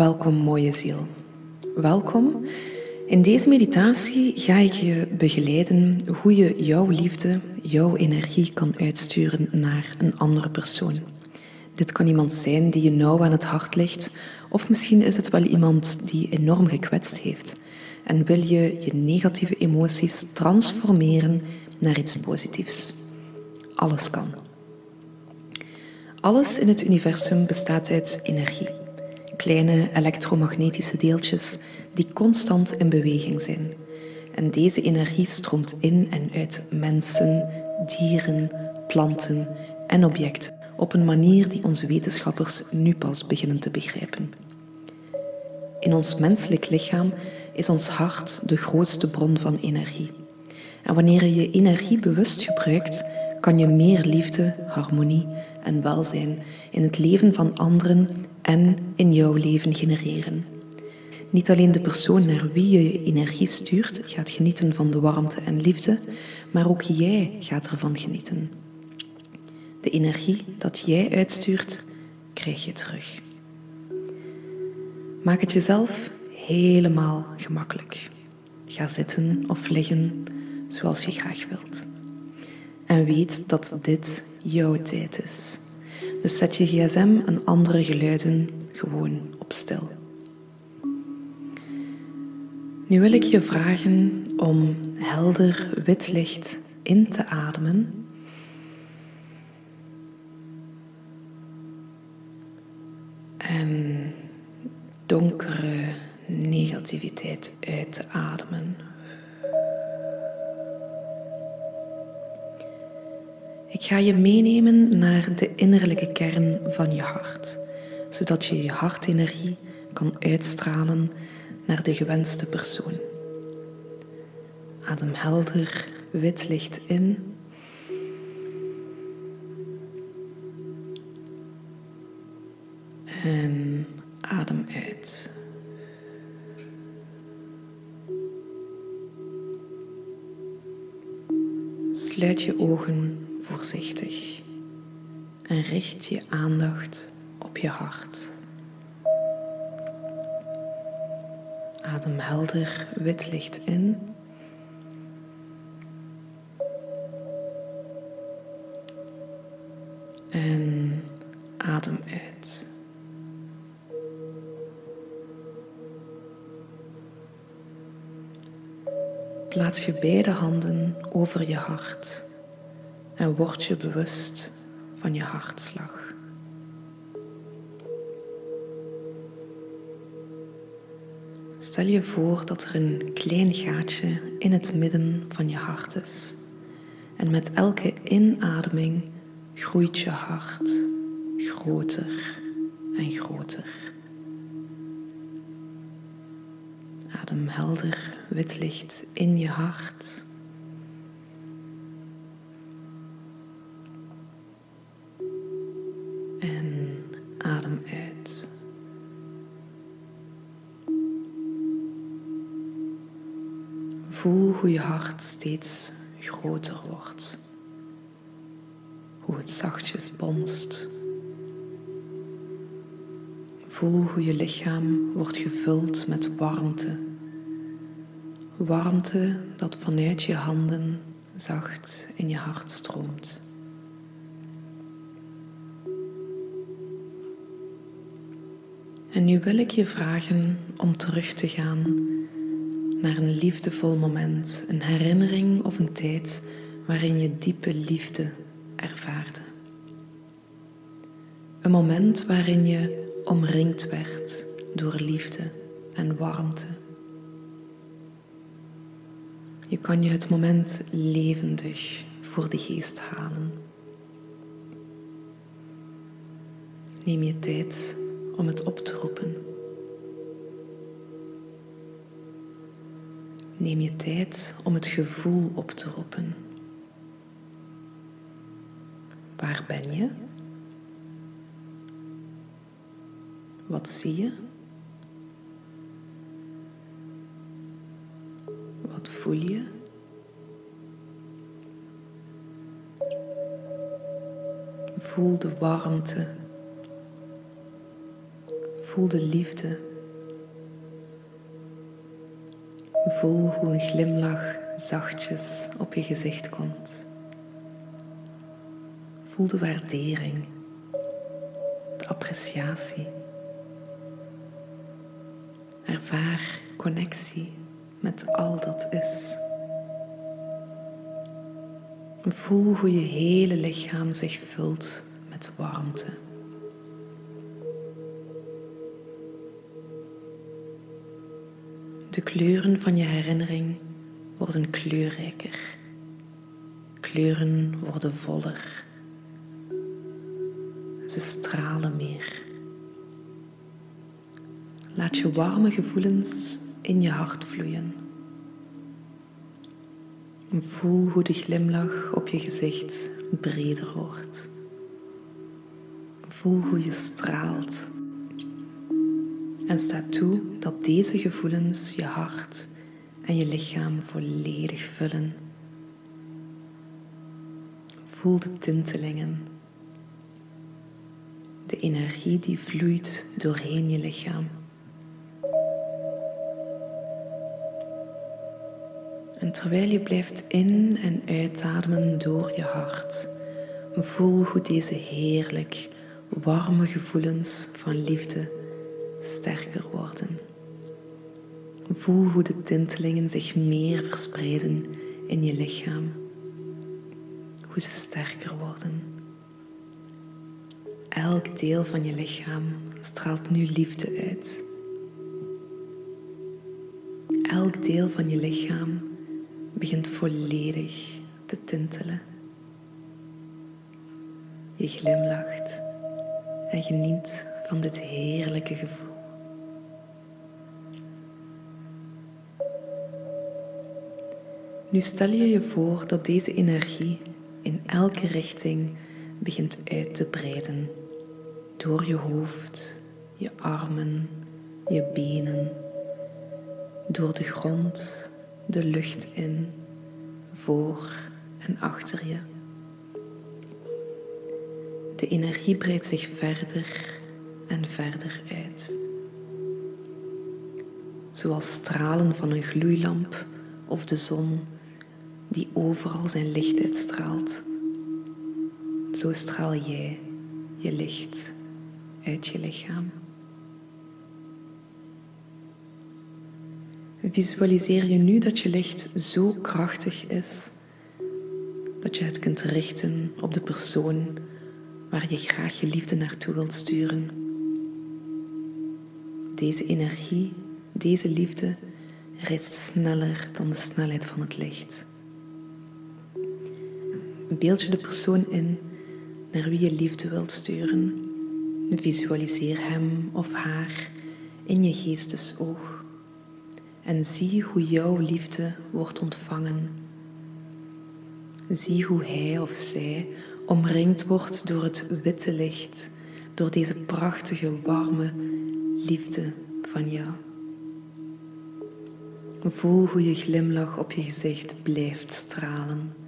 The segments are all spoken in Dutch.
Welkom, mooie ziel. Welkom. In deze meditatie ga ik je begeleiden hoe je jouw liefde, jouw energie kan uitsturen naar een andere persoon. Dit kan iemand zijn die je nauw aan het hart ligt, of misschien is het wel iemand die enorm gekwetst heeft. En wil je je negatieve emoties transformeren naar iets positiefs. Alles kan. Alles in het universum bestaat uit energie. Kleine elektromagnetische deeltjes die constant in beweging zijn. En deze energie stroomt in en uit mensen, dieren, planten en objecten op een manier die onze wetenschappers nu pas beginnen te begrijpen. In ons menselijk lichaam is ons hart de grootste bron van energie. En wanneer je je energie bewust gebruikt, kan je meer liefde, harmonie en welzijn in het leven van anderen en in jouw leven genereren. Niet alleen de persoon naar wie je je energie stuurt gaat genieten van de warmte en liefde, maar ook jij gaat ervan genieten. De energie dat jij uitstuurt, krijg je terug. Maak het jezelf helemaal gemakkelijk. Ga zitten of liggen zoals je graag wilt. En weet dat dit jouw tijd is. Dus zet je gsm en andere geluiden gewoon op stil. Nu wil ik je vragen om helder wit licht in te ademen. En donkere negativiteit uit te ademen. Ik ga je meenemen naar de innerlijke kern van je hart, zodat je je hartenergie kan uitstralen naar de gewenste persoon. Adem helder wit licht in. En adem uit. Sluit je ogen voorzichtig en richt je aandacht op je hart. Adem helder wit licht in. En adem uit. Plaats je beide handen over je hart en word je bewust van je hartslag. Stel je voor dat er een klein gaatje in het midden van je hart is. En met elke inademing groeit je hart groter en groter. Adem helder wit licht in je hart. Voel hoe je hart steeds groter wordt. Hoe het zachtjes bonst. Voel hoe je lichaam wordt gevuld met warmte. Warmte dat vanuit je handen zacht in je hart stroomt. En nu wil ik je vragen om terug te gaan naar een liefdevol moment, een herinnering of een tijd waarin je diepe liefde ervaarde. Een moment waarin je omringd werd door liefde en warmte. Je kan je het moment levendig voor de geest halen. Neem je tijd om het op te roepen. Neem je tijd om het gevoel op te roepen. Waar ben je? Wat zie je? Wat voel je? Voel de warmte. Voel de liefde. Voel hoe een glimlach zachtjes op je gezicht komt. Voel de waardering, de appreciatie. Ervaar connectie met al dat is. Voel hoe je hele lichaam zich vult met warmte. De kleuren van je herinnering worden kleurrijker. Kleuren worden voller. Ze stralen meer. Laat je warme gevoelens in je hart vloeien. Voel hoe de glimlach op je gezicht breder wordt. Voel hoe je straalt. En sta toe dat deze gevoelens je hart en je lichaam volledig vullen. Voel de tintelingen. De energie die vloeit doorheen je lichaam. En terwijl je blijft in- en uitademen door je hart, voel hoe deze heerlijk warme gevoelens van liefde sterker worden. Voel hoe de tintelingen zich meer verspreiden in je lichaam. Hoe ze sterker worden. Elk deel van je lichaam straalt nu liefde uit. Elk deel van je lichaam begint volledig te tintelen. Je glimlacht en geniet van dit heerlijke gevoel. Nu stel je je voor dat deze energie in elke richting begint uit te breiden. Door je hoofd, je armen, je benen, door de grond, de lucht in, voor en achter je. De energie breidt zich verder en verder uit. Zoals stralen van een gloeilamp of de zon die overal zijn licht uitstraalt. Zo straal jij je licht uit je lichaam. Visualiseer je nu dat je licht zo krachtig is dat je het kunt richten op de persoon waar je graag je liefde naartoe wilt sturen. Deze energie, deze liefde reist sneller dan de snelheid van het licht. Beeld je de persoon in naar wie je liefde wilt sturen. Visualiseer hem of haar in je geestesoog en zie hoe jouw liefde wordt ontvangen. Zie hoe hij of zij omringd wordt door het witte licht, door deze prachtige, warme liefde van jou. Voel hoe je glimlach op je gezicht blijft stralen.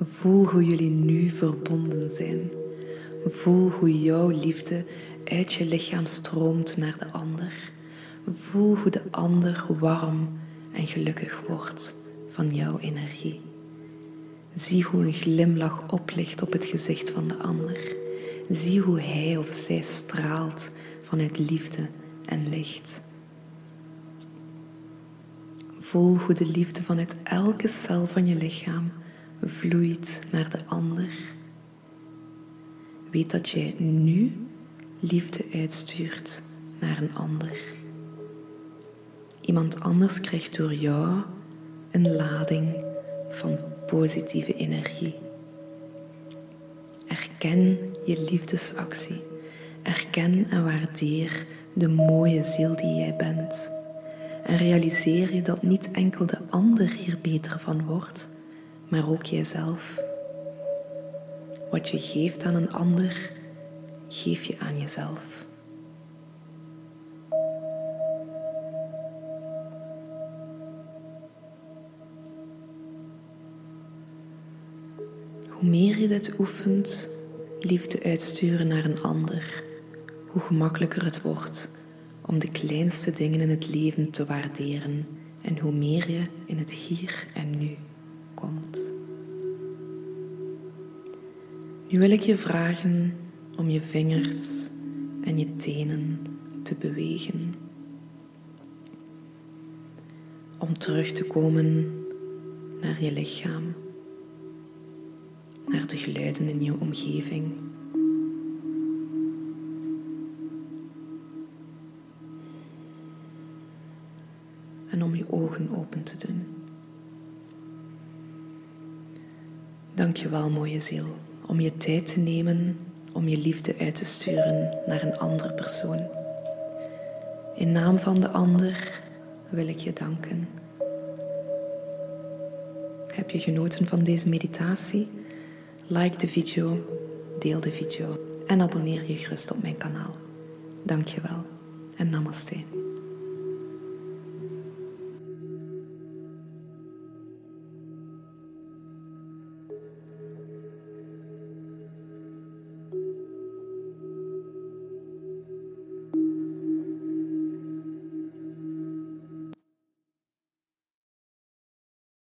Voel hoe jullie nu verbonden zijn. Voel hoe jouw liefde uit je lichaam stroomt naar de ander. Voel hoe de ander warm en gelukkig wordt van jouw energie. Zie hoe een glimlach oplicht op het gezicht van de ander. Zie hoe hij of zij straalt vanuit liefde en licht. Voel hoe de liefde vanuit elke cel van je lichaam vloeit naar de ander. Weet dat jij nu liefde uitstuurt naar een ander. Iemand anders krijgt door jou een lading van positieve energie. Erken je liefdesactie. Erken en waardeer de mooie ziel die jij bent. En realiseer je dat niet enkel de ander hier beter van wordt, maar ook jijzelf. Wat je geeft aan een ander, geef je aan jezelf. Hoe meer je dit oefent, liefde uitsturen naar een ander, hoe gemakkelijker het wordt om de kleinste dingen in het leven te waarderen En hoe meer je in het hier en nu komt. Nu wil ik je vragen om je vingers en je tenen te bewegen. Om terug te komen naar je lichaam, naar de geluiden in je omgeving. En om je ogen open te doen. Dank je wel, mooie ziel, om je tijd te nemen om je liefde uit te sturen naar een andere persoon. In naam van de ander wil ik je danken. Heb je genoten van deze meditatie? Like de video, deel de video en abonneer je gerust op mijn kanaal. Dank je wel en namaste.